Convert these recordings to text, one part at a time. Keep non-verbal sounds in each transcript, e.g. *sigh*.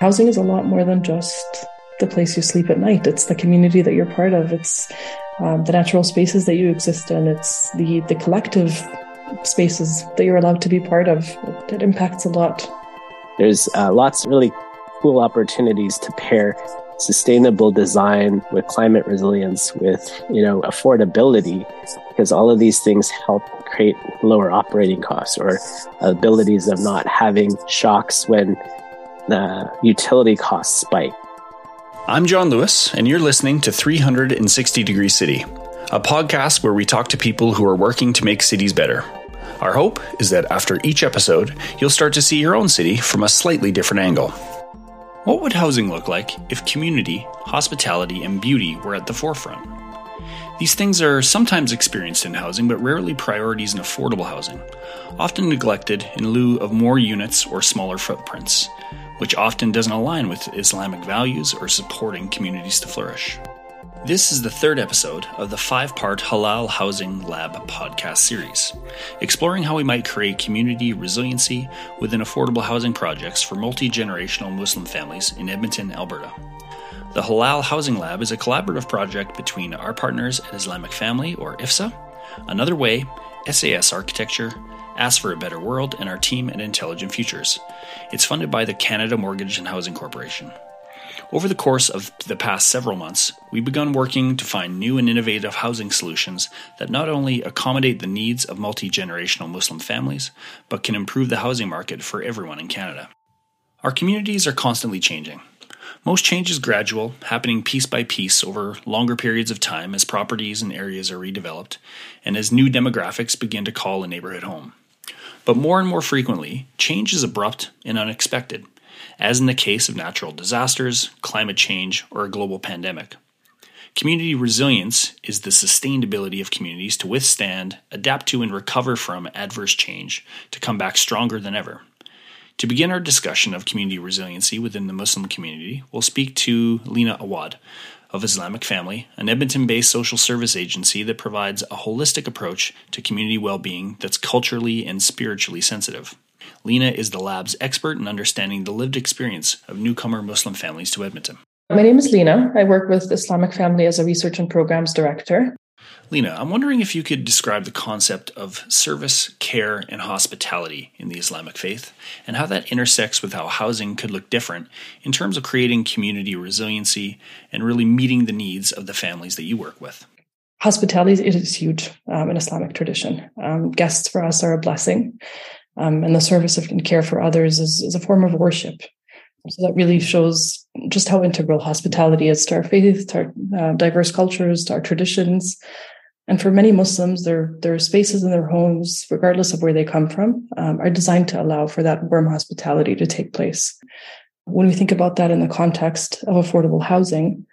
Housing is a lot more than just the place you sleep at night. It's the community that you're part of. It's um, the natural spaces that you exist in. It's the the collective spaces that you're allowed to be part of. It, impacts a lot. There's uh, lots of really cool opportunities to pair sustainable design with climate resilience with you know affordability because all of these things help create lower operating costs or abilities of not having shocks when the utility costs spike. I'm john lewis and you're listening to 360 degree city a podcast where we talk to people who are working to make cities better. Our hope is that after each episode you'll start to see your own city from a slightly different angle. What would housing look like if community, hospitality, and beauty were at the forefront? These things are sometimes experienced in housing, but rarely priorities in affordable housing, often neglected in lieu of more units or smaller footprints, which often doesn't align with Islamic values or supporting communities to flourish. This is the third episode of the five part Halal Housing Lab podcast series, exploring how we might create community resiliency within affordable housing projects for multi generational Muslim families in Edmonton, Alberta. The Halal Housing Lab is a collaborative project between our partners at Islamic Family, or IFSA, Another Way, SAS Architecture, Ask for a Better World, and our team at Intelligent Futures. It's funded by the Canada Mortgage and Housing Corporation. Over the course of the past several months, we've begun working to find new and innovative housing solutions that not only accommodate the needs of multi generational Muslim families, but can improve the housing market for everyone in Canada. Our communities are constantly changing. Most change is gradual, happening piece by piece over longer periods of time as properties and areas are redeveloped and as new demographics begin to call a neighborhood home. But more and more frequently, change is abrupt and unexpected as in the case of natural disasters, climate change, or a global pandemic. Community resilience is the sustained ability of communities to withstand, adapt to, and recover from adverse change to come back stronger than ever. To begin our discussion of community resiliency within the Muslim community, we'll speak to Lena Awwad of Islamic Family, an Edmonton based social service agency that provides a holistic approach to community well being that's culturally and spiritually sensitive. Lena is the lab's expert in understanding the lived experience of newcomer Muslim families to Edmonton. My name is Lena. I work with Islamic Family as a research and programs director. Lena, I'm wondering if you could describe the concept of service, care, and hospitality in the Islamic faith and how that intersects with how housing could look different in terms of creating community resiliency and really meeting the needs of the families that you work with. Hospitality is huge um, in Islamic tradition. Um, guests for us are a blessing um, and the service of and care for others is, is a form of worship. So that really shows just how integral hospitality is to our faith, to our uh, diverse cultures, to our traditions. And for many Muslims, their their spaces in their homes, regardless of where they come from, um, are designed to allow for that warm hospitality to take place. When we think about that in the context of affordable housing,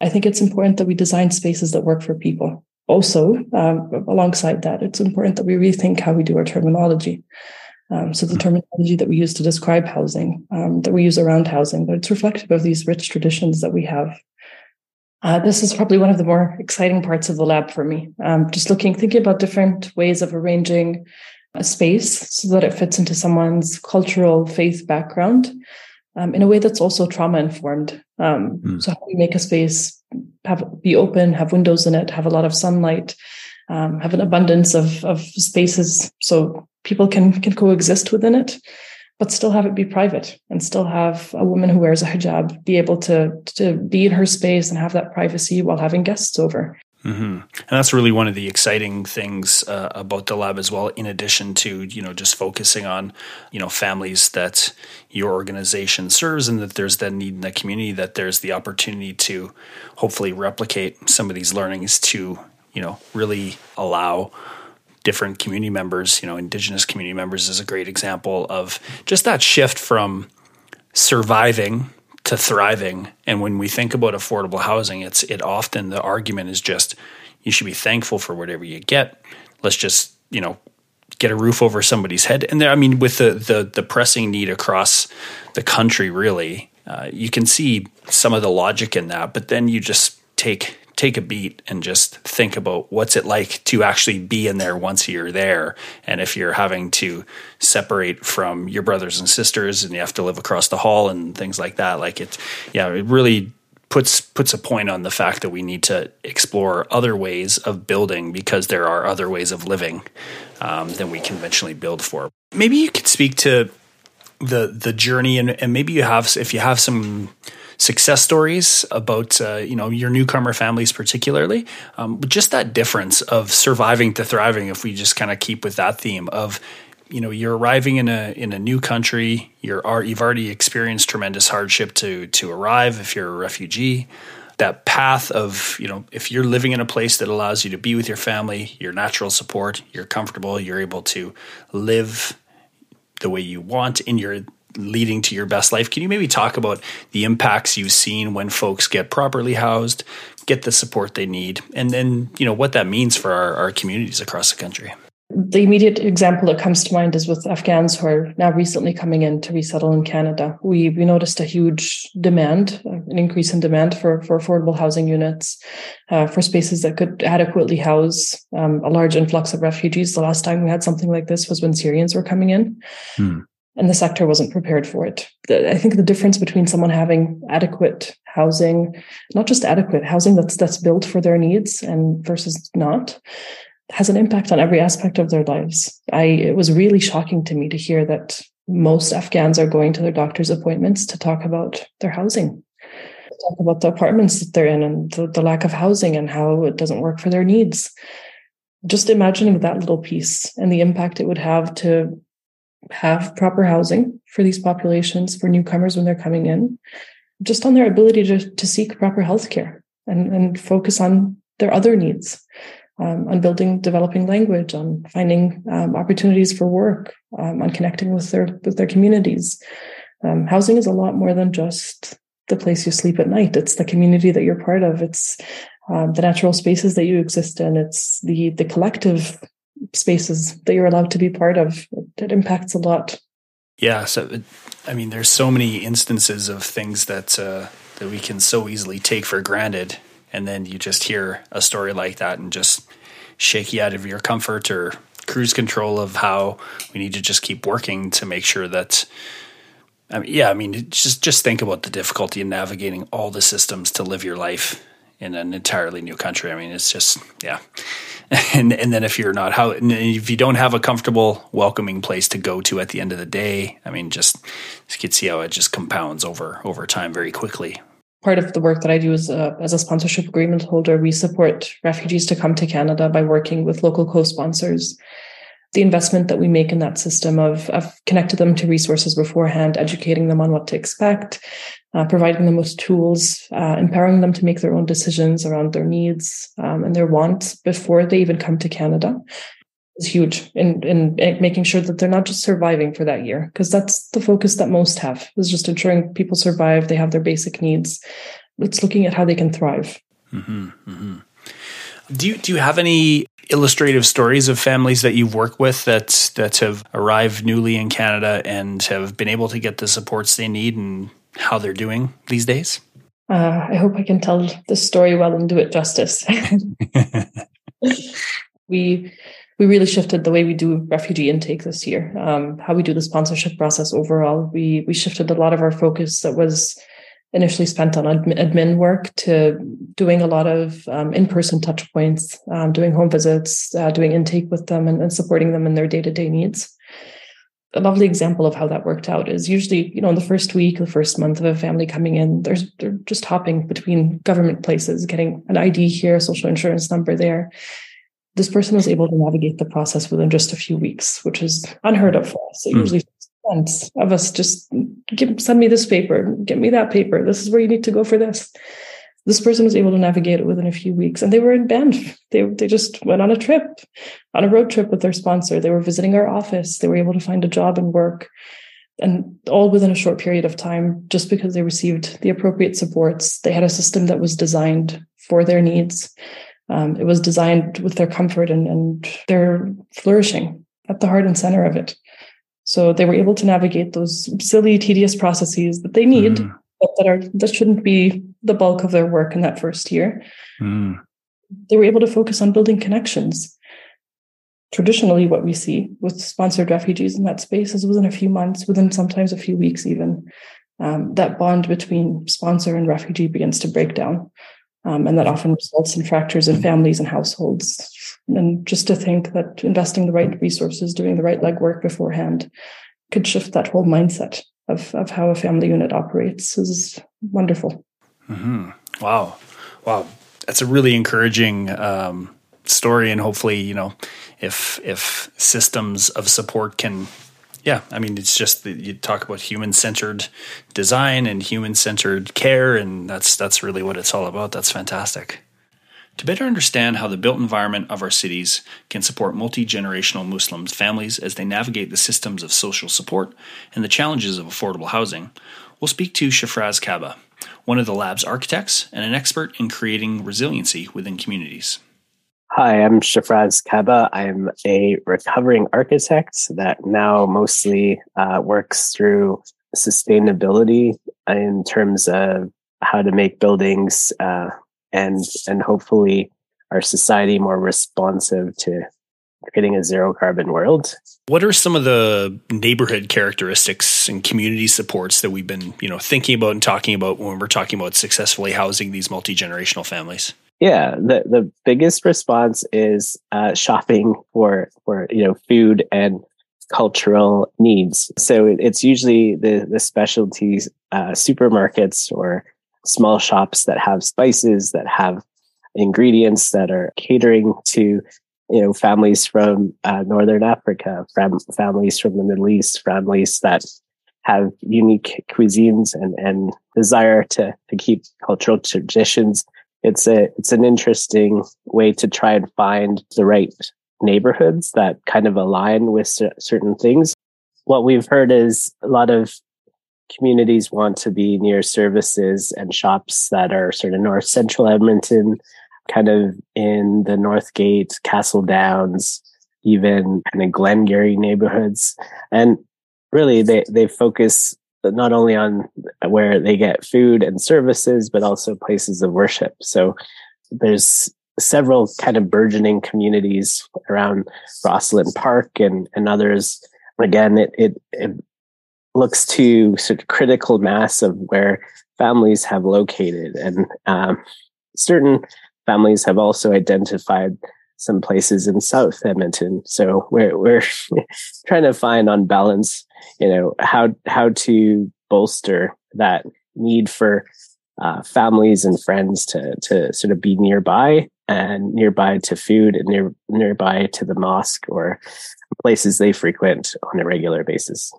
I think it's important that we design spaces that work for people. Also, um, alongside that, it's important that we rethink how we do our terminology. Um, so the terminology that we use to describe housing, um, that we use around housing, but it's reflective of these rich traditions that we have. Uh, this is probably one of the more exciting parts of the lab for me. Um, just looking, thinking about different ways of arranging a space so that it fits into someone's cultural faith background um, in a way that's also trauma informed. Mm. So how do we make a space have be open, have windows in it, have a lot of sunlight, um, have an abundance of of spaces so people can can coexist within it but still have it be private and still have a woman who wears a hijab be able to to be in her space and have that privacy while having guests over Mm-hmm. And that's really one of the exciting things uh, about the lab as well. In addition to you know just focusing on you know families that your organization serves, and that there's that need in the community, that there's the opportunity to hopefully replicate some of these learnings to you know really allow different community members, you know, indigenous community members is a great example of just that shift from surviving to thriving. And when we think about affordable housing, it's it often the argument is just you should be thankful for whatever you get. Let's just, you know, get a roof over somebody's head. And there, I mean, with the the, the pressing need across the country, really, uh, you can see some of the logic in that. But then you just take take a beat and just think about what's it like to actually be in there once you're there. And if you're having to separate from your brothers and sisters and you have to live across the hall and things like that, like it, yeah, it really puts puts a point on the fact that we need to explore other ways of building because there are other ways of living um, than we conventionally build for. Maybe you could speak to the the journey and, and maybe you have if you have some success stories about uh, you know your newcomer families particularly. Um, just that difference of surviving to thriving if we just kind of keep with that theme of you know you're arriving in a in a new country you're you've already experienced tremendous hardship to to arrive if you're a refugee. That path of you know if you're living in a place that allows you to be with your family your natural support you're comfortable you're able to live the way you want in your leading to your best life. Can you maybe talk about the impacts you've seen when folks get properly housed, get the support they need, and then you know what that means for our, our communities across the country? The immediate example that comes to mind is with Afghans who are now recently coming in to resettle in Canada. We we noticed a huge demand, an increase in demand for for affordable housing units, uh, for spaces that could adequately house um, a large influx of refugees. The last time we had something like this was when Syrians were coming in. Hmm and the sector wasn't prepared for it. I think the difference between someone having adequate housing, not just adequate housing that's that's built for their needs, and versus not, has an impact on every aspect of their lives. I it was really shocking to me to hear that most Afghans are going to their doctor's appointments to talk about their housing, talk about the apartments that they're in and the, the lack of housing and how it doesn't work for their needs. Just imagining that little piece and the impact it would have to have proper housing for these populations, for newcomers when they're coming in, just on their ability to, to seek proper health care and, and focus on their other needs, um, on building, developing language, on finding um, opportunities for work, um, on connecting with their with their communities. Um, housing is a lot more than just the place you sleep at night. It's the community that you're part of. It's um, the natural spaces that you exist in. It's the the collective spaces that you're allowed to be part of. It impacts a lot. Yeah. So, I mean, there's so many instances of things that uh, that we can so easily take for granted, and then you just hear a story like that and just shake you out of your comfort or cruise control of how we need to just keep working to make sure that. I mean, yeah, I mean, just just think about the difficulty in navigating all the systems to live your life in an entirely new country. I mean, it's just yeah. *laughs* And and then if you're not how if you don't have a comfortable, welcoming place to go to at the end of the day, I mean, just you can see how it just compounds over over time very quickly. Part of the work that I do is uh, as a sponsorship agreement holder, we support refugees to come to Canada by working with local co-sponsors the investment that we make in that system of, of connected them to resources beforehand, educating them on what to expect, uh, providing them with tools, uh, empowering them to make their own decisions around their needs um, and their wants before they even come to Canada is huge in, in, in making sure that they're not just surviving for that year, because that's the focus that most have is just ensuring people survive, they have their basic needs. It's looking at how they can thrive. Mm-hmm, mm-hmm. Do you do you have any illustrative stories of families that you've worked with that that have arrived newly in Canada and have been able to get the supports they need and how they're doing these days? Uh, I hope I can tell the story well and do it justice. *laughs* we we really shifted the way we do refugee intake this year. Um, how we do the sponsorship process overall. We we shifted a lot of our focus that was initially spent on admin work to doing a lot of um, in-person touch points, um, doing home visits, uh, doing intake with them and, and supporting them in their day-to-day needs. A lovely example of how that worked out is usually, you know, in the first week, the first month of a family coming in, there's they're just hopping between government places, getting an ID here, social insurance number there. This person was able to navigate the process within just a few weeks, which is unheard of for us. It mm. usually of us just give, send me this paper, get me that paper. This is where you need to go for this. This person was able to navigate it within a few weeks, and they were in Banff. They they just went on a trip, on a road trip with their sponsor. They were visiting our office. They were able to find a job and work, and all within a short period of time, just because they received the appropriate supports. They had a system that was designed for their needs. Um, it was designed with their comfort and, and their flourishing at the heart and center of it. So they were able to navigate those silly, tedious processes that they need, mm. but that are that shouldn't be the bulk of their work in that first year. Mm. They were able to focus on building connections. Traditionally, what we see with sponsored refugees in that space is within a few months, within sometimes a few weeks, even um, that bond between sponsor and refugee begins to break down. Um, and that often results in fractures in families and households. And just to think that investing the right resources, doing the right legwork beforehand, could shift that whole mindset of, of how a family unit operates is wonderful. Mm-hmm. Wow. Wow. That's a really encouraging um, story. And hopefully, you know, if, if systems of support can yeah, I mean, it's just that you talk about human centered design and human centered care, and that's that's really what it's all about. That's fantastic. To better understand how the built environment of our cities can support multi generational Muslim families as they navigate the systems of social support and the challenges of affordable housing, we'll speak to Shafraaz Kaba, one of the lab's architects and an expert in creating resiliency within communities. Hi, I'm Shafraaz Kaba. I'm a recovering architect that now mostly uh, works through sustainability in terms of how to make buildings uh, and and hopefully our society more responsive to creating a zero carbon world. What are some of the neighborhood characteristics and community supports that we've been, you know, thinking about and talking about when we're talking about successfully housing these multi-generational families? Yeah, the the biggest response is uh, shopping for for you know food and cultural needs. So it's usually the the specialties uh, supermarkets or small shops that have spices that have ingredients that are catering to you know families from uh, northern africa fam- families from the middle east families that have unique cuisines and, and desire to, to keep cultural traditions it's a it's an interesting way to try and find the right neighborhoods that kind of align with certain things. What we've heard is a lot of communities want to be near services and shops that are sort of north central Edmonton, kind of in the Northgate, Castle Downs, even kind of Glengarry neighborhoods. And really they, they focus not only on where they get food and services, but also places of worship. So there's several kind of burgeoning communities around Rosslyn Park and, and others. Again, it, it, it looks to sort of critical mass of where families have located and um, certain families have also identified some places in South Edmonton. So we're, we're *laughs* trying to find on balance you know how how to bolster that need for uh, families and friends to to sort of be nearby and nearby to food and near nearby to the mosque or places they frequent on a regular basis.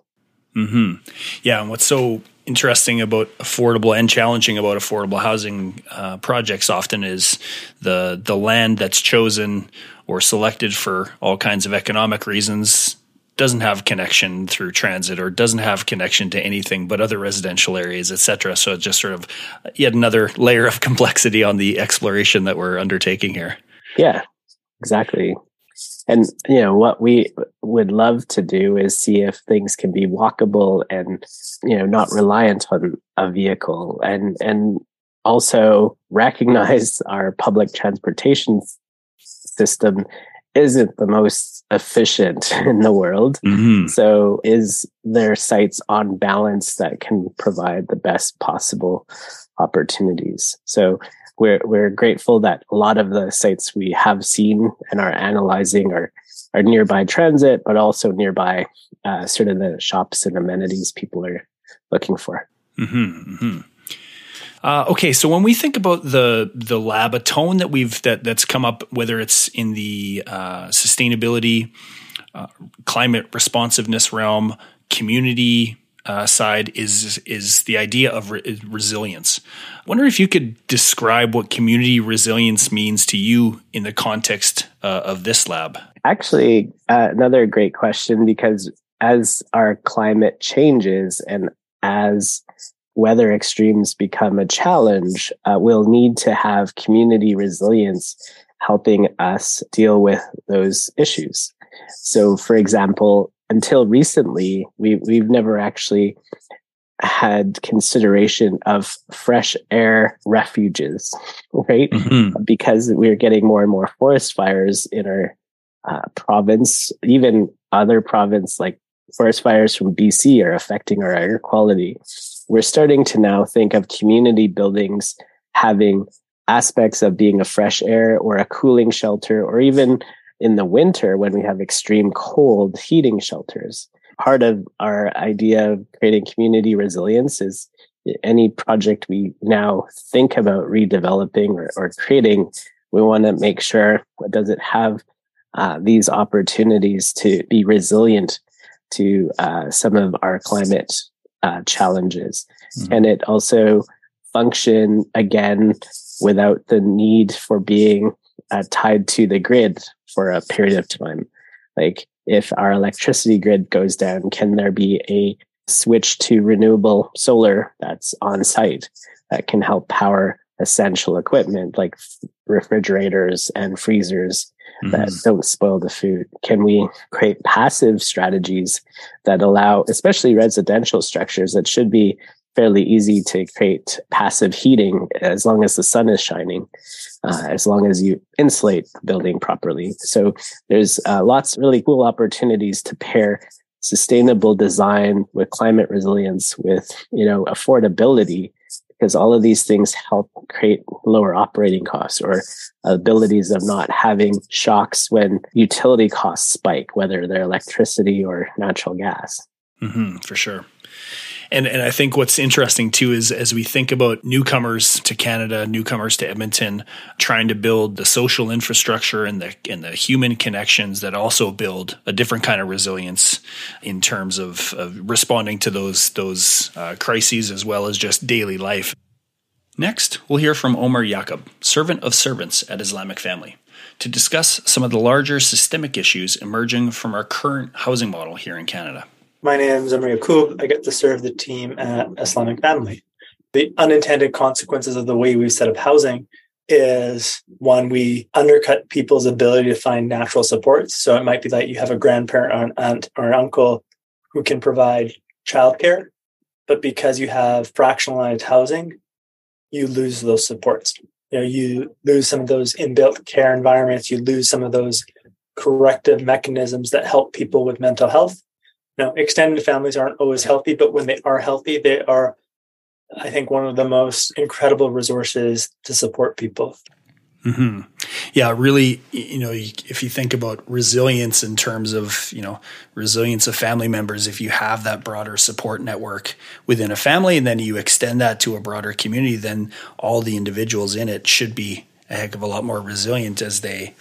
Hmm. Yeah, and what's so interesting about affordable and challenging about affordable housing uh, projects often is the the land that's chosen or selected for all kinds of economic reasons doesn't have connection through transit or doesn't have connection to anything but other residential areas, etc. So it's just sort of yet another layer of *laughs* complexity on the exploration that we're undertaking here. Yeah, exactly. And you know what we would love to do is see if things can be walkable and you know not reliant on a vehicle and and also recognize our public transportation system isn't the most efficient *laughs* in the world. Mm-hmm. So, is there sites on balance that can provide the best possible opportunities? So, we're we're grateful that a lot of the sites we have seen and are analyzing are are nearby transit, but also nearby uh, sort of the shops and amenities people are looking for. Mm-hmm, mm-hmm. Uh, okay, so when we think about the the lab, a tone that we've that that's come up, whether it's in the uh, sustainability, uh, climate responsiveness realm, community uh, side, is is the idea of re- resilience. I wonder if you could describe what community resilience means to you in the context uh, of this lab. Actually, uh, another great question because as our climate changes and as weather extremes become a challenge, uh, we'll need to have community resilience helping us deal with those issues. So, for example, until recently, we, we've never actually had consideration of fresh air refuges, right? Mm-hmm. Because we are getting more and more forest fires in our uh, province, even other province like forest fires from BC are affecting our air quality. We're starting to now think of community buildings having aspects of being a fresh air or a cooling shelter, or even in the winter when we have extreme cold, heating shelters. Part of our idea of creating community resilience is any project we now think about redeveloping or, or creating, we want to make sure does it have uh, these opportunities to be resilient to uh, some of our climate uh, challenges. Mm-hmm. And it also function again without the need for being uh, tied to the grid for a period of time. Like if our electricity grid goes down, can there be a switch to renewable solar that's on site that can help power essential equipment like refrigerators and freezers mm-hmm. that don't spoil the food? Can we create passive strategies that allow, especially residential structures that should be fairly easy to create passive heating as long as the sun is shining, uh, as long as you insulate the building properly. So there's uh, lots really cool opportunities to pair sustainable design with climate resilience with you know affordability because all of these things help create lower operating costs or abilities of not having shocks when utility costs spike, whether they're electricity or natural gas. Mm-hmm, for sure. And and I think what's interesting too is as we think about newcomers to Canada, newcomers to Edmonton, trying to build the social infrastructure and the and the human connections that also build a different kind of resilience in terms of, of responding to those those uh, crises as well as just daily life. Next, we'll hear from Omar Yaqub, servant of servants at Islamic Family, to discuss some of the larger systemic issues emerging from our current housing model here in Canada. My name is Omar Yaqub. I get to serve the team at Islamic Family. The unintended consequences of the way we set up housing is one, we undercut people's ability to find natural supports. So it might be that you have a grandparent or an aunt or an uncle who can provide childcare, but because you have fractionalized housing, you lose those supports. You know, you lose some of those inbuilt care environments, you lose some of those corrective mechanisms that help people with mental health know, extended families aren't always healthy, but when they are healthy, they are, I think, one of the most incredible resources to support people. Mm-hmm. Yeah, really, you know, if you think about resilience in terms of, you know, resilience of family members, if you have that broader support network within a family and then you extend that to a broader community, then all the individuals in it should be a heck of a lot more resilient as they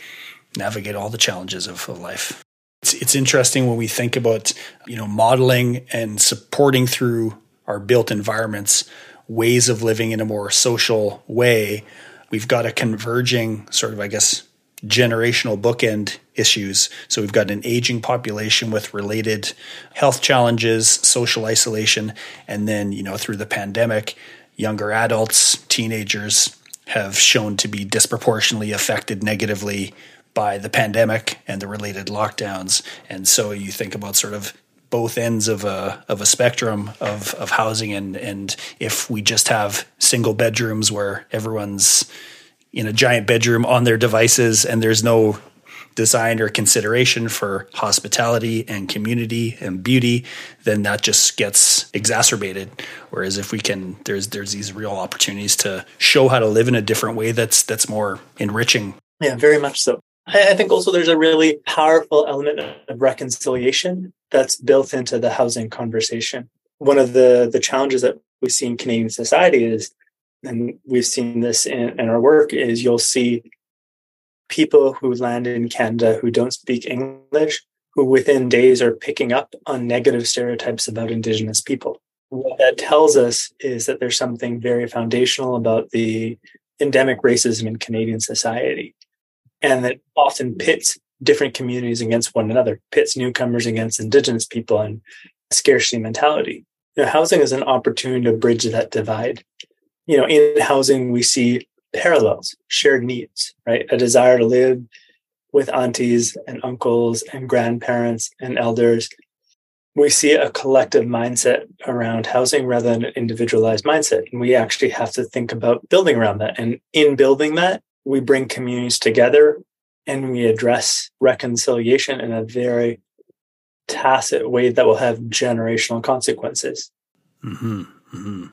navigate all the challenges of, of life. It's, it's interesting when we think about, you know, modeling and supporting through our built environments ways of living in a more social way. We've got a converging sort of, I guess, generational bookend issues. So we've got an aging population with related health challenges, social isolation, and then, you know, through the pandemic, younger adults, teenagers have shown to be disproportionately affected negatively by the pandemic and the related lockdowns. And so you think about sort of both ends of a of a spectrum of of housing and and if we just have single bedrooms where everyone's in a giant bedroom on their devices and there's no design or consideration for hospitality and community and beauty then that just gets exacerbated. Whereas if we can there's there's these real opportunities to show how to live in a different way that's that's more enriching. Yeah very much so I think also there's a really powerful element of reconciliation that's built into the housing conversation. One of the the challenges that we see in Canadian society is, and we've seen this in, in our work, is you'll see people who land in Canada who don't speak English, who within days are picking up on negative stereotypes about Indigenous people. What that tells us is that there's something very foundational about the endemic racism in Canadian society and that often mm-hmm. pits different communities against one another, pits newcomers against indigenous people and scarcity mentality. You know, housing is an opportunity to bridge that divide. You know, in housing, we see parallels, shared needs, right? A desire to live with aunties and uncles and grandparents and elders we see a collective mindset around housing rather than an individualized mindset. And we actually have to think about building around that. And in building that, we bring communities together and we address reconciliation in a very tacit way that will have generational consequences. Mm-hmm. Mm-hmm.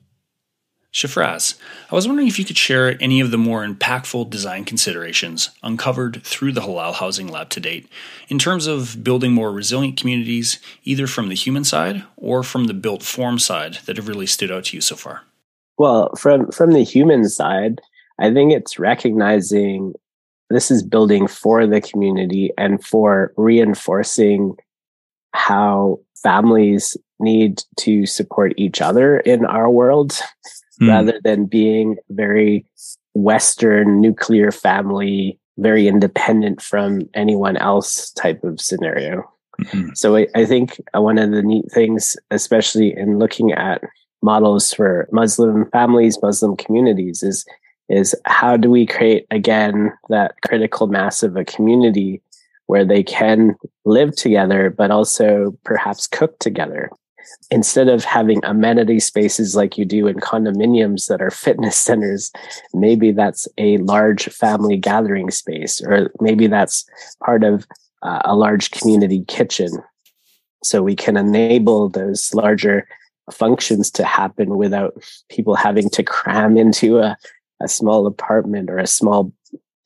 Shafraaz, I was wondering if you could share any of the more impactful design considerations uncovered through the Halal Housing Lab to date in terms of building more resilient communities, either from the human side or from the built form side that have really stood out to you so far. Well, from from the human side, I think it's recognizing this is building for the community and for reinforcing how families need to support each other in our world mm. rather than being very Western nuclear family, very independent from anyone else type of scenario. Mm-hmm. So I, I think one of the neat things, especially in looking at models for Muslim families, Muslim communities, is is how do we create again that critical mass of a community where they can live together, but also perhaps cook together instead of having amenity spaces like you do in condominiums that are fitness *laughs* centers, maybe that's a large family gathering space, or maybe that's part of uh, a large community kitchen. So we can enable those larger functions to happen without people having to cram into a, a small apartment or a small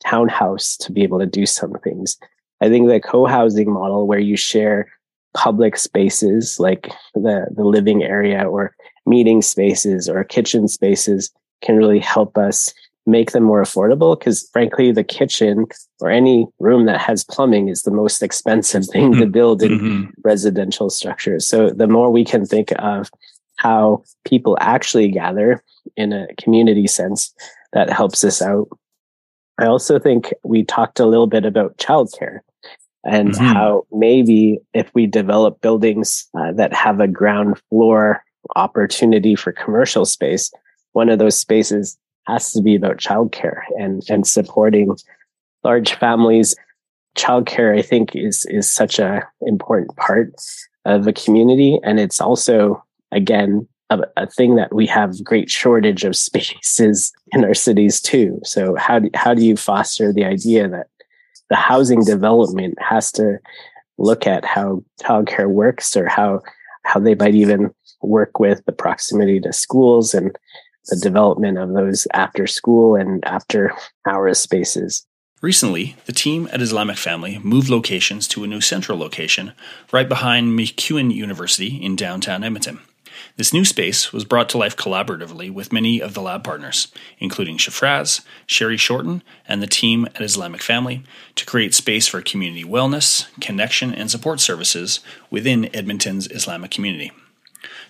townhouse to be able to do some things. I think the co-housing model where you share public spaces like the, the living area or meeting spaces or kitchen spaces can really help us make them more affordable because frankly the kitchen or any room that has plumbing is the most expensive *laughs* thing to mm-hmm. build in mm-hmm. residential structures so the more we can think of how people actually gather in a community sense that helps us out i also think we talked a little bit about childcare and mm-hmm. how maybe if we develop buildings uh, that have a ground floor opportunity for commercial space, one of those spaces has to be about childcare and, and supporting large families. Childcare, I think, is is such a important part of a community, and it's also again a, a thing that we have great shortage of *laughs* spaces in our cities too. So how do, how do you foster the idea that the housing development has to look at how childcare works or how how they might even work with the proximity to schools and the development of those after school and after hours spaces. Recently, the team at Islamic Family moved locations to a new central location right behind MacEwan University in downtown Edmonton. This new space was brought to life collaboratively with many of the lab partners, including Shafraaz, Sherry Shorten, and the team at Islamic Family, to create space for community wellness, connection, and support services within Edmonton's Islamic community.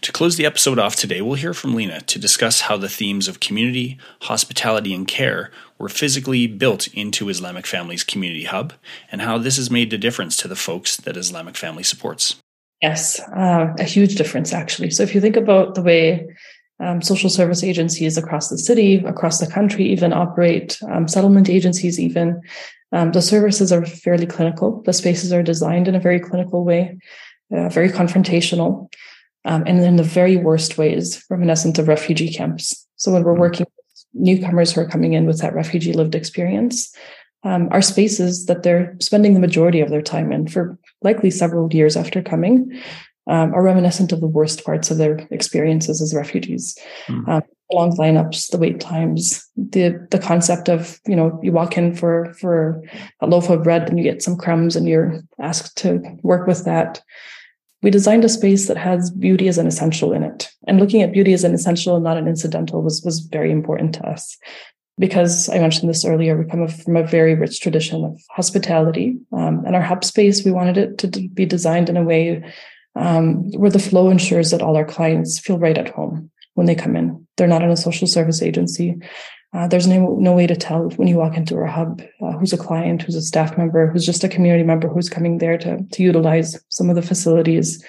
To close the episode off today, we'll hear from Lena to discuss how the themes of community, hospitality, and care were physically built into Islamic Family's community hub, and how this has made a difference to the folks that Islamic Family supports. Yes, uh, a huge difference actually. So if you think about the way um, social service agencies across the city, across the country, even operate, um, settlement agencies, even um, the services are fairly clinical. The spaces are designed in a very clinical way, uh, very confrontational, um, and in the very worst ways, reminiscent of refugee camps. So when we're working with newcomers who are coming in with that refugee lived experience, um, are spaces that they're spending the majority of their time in for likely several years after coming, um, are reminiscent of the worst parts of their experiences as refugees. Mm. Um, long lineups, the wait times, the the concept of you know you walk in for for a loaf of bread and you get some crumbs and you're asked to work with that. We designed a space that has beauty as an essential in it, and looking at beauty as an essential and not an incidental was was very important to us because I mentioned this earlier, we come from a very rich tradition of hospitality. Um, and our hub space, we wanted it to be designed in a way um, where the flow ensures that all our clients feel right at home when they come in. They're not in a social service agency. Uh, there's no, no way to tell when you walk into our hub uh, who's a client, who's a staff member, who's just a community member who's coming there to, to utilize some of the facilities.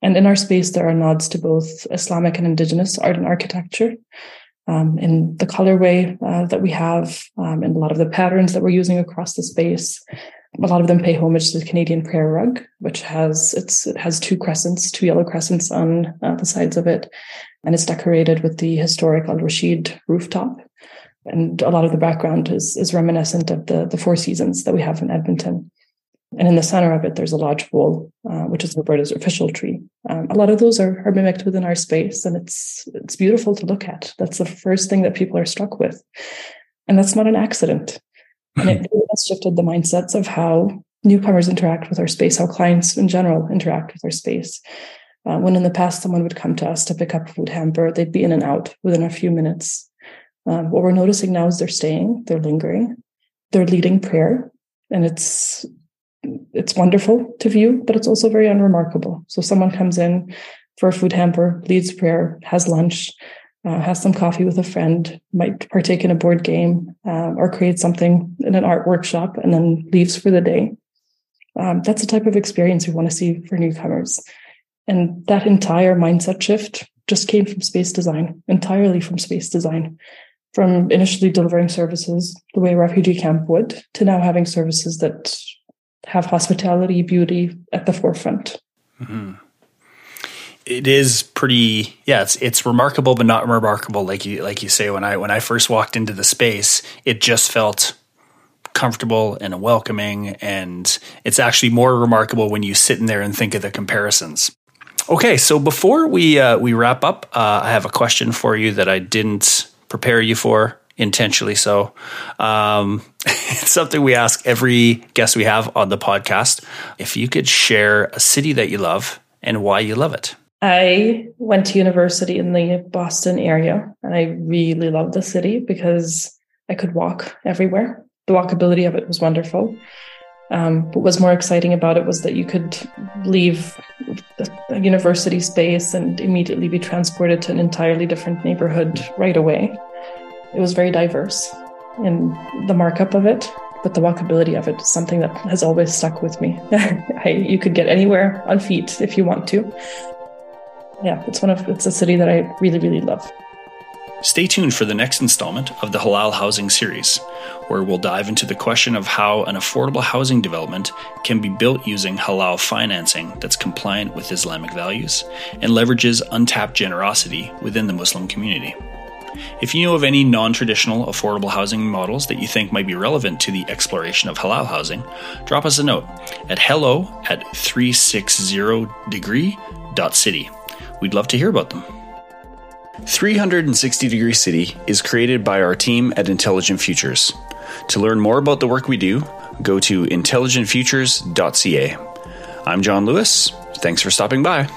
And in our space, there are nods to both Islamic and Indigenous art and architecture um, in the colorway uh, that we have, um, and a lot of the patterns that we're using across the space. a lot of them pay homage to the Canadian prayer rug, which has it's it has two crescents, two yellow crescents on uh, the sides of it, and it's decorated with the historic Al Rashid rooftop. And a lot of the background is is reminiscent of the the Four Seasons that we have in Edmonton. And in the center of it, there's a lodge pole, uh, which is Alberta's official tree. Um, a lot of those are, are mimicked within our space, and it's it's beautiful to look at. That's the first thing that people are struck with, and that's not an accident. And it *laughs* has shifted the mindsets of how newcomers interact with our space, how clients in general interact with our space. Uh, when in the past someone would come to us to pick up a food hamper, they'd be in and out within a few minutes. Um, what we're noticing now is they're staying, they're lingering, they're leading prayer, and it's it's wonderful to view, but it's also very unremarkable. So someone comes in for a food hamper, leads prayer, has lunch, uh, has some coffee with a friend, might partake in a board game uh, or create something in an art workshop, and then leaves for the day. Um, that's the type of experience we want to see for newcomers. And that entire mindset shift just came from space design, entirely from space design. From initially delivering services the way a refugee camp would, to now having services that have hospitality, beauty at the forefront. Mm-hmm. It is pretty yeah it's it's remarkable but not remarkable like you like you say when i when i first walked into the space it just felt comfortable and welcoming and it's actually more remarkable when you sit in there and think of the comparisons. Okay so before we uh, we wrap up uh, i have a question for you that i didn't prepare you for intentionally so um, *laughs* it's something we ask every guest we have on the podcast if you could share a city that you love and why you love it I went to university in the Boston area and I really loved the city because I could walk everywhere. The walkability of it was wonderful. Um, what was more exciting about it was that you could leave a university space and immediately be transported to an entirely different neighborhood right away. It was very diverse in the markup of it, but the walkability of it is something that has always stuck with me. *laughs* I, you could get anywhere on feet if you want to yeah, it's one of it's a city that I really really love. Stay tuned for the next installment of the Halal Housing series, where we'll dive into the question of how an affordable housing development can be built using halal financing that's compliant with Islamic values and leverages untapped generosity within the Muslim community. If you know of any non traditional affordable housing models that you think might be relevant to the exploration of halal housing, drop us a note at hello at 360degree.city. We'd love to hear about them. 360 Degree City is created by our team at Intelligent Futures. To learn more about the work we do, go to intelligentfutures.ca. I'm John Lewis. Thanks for stopping by.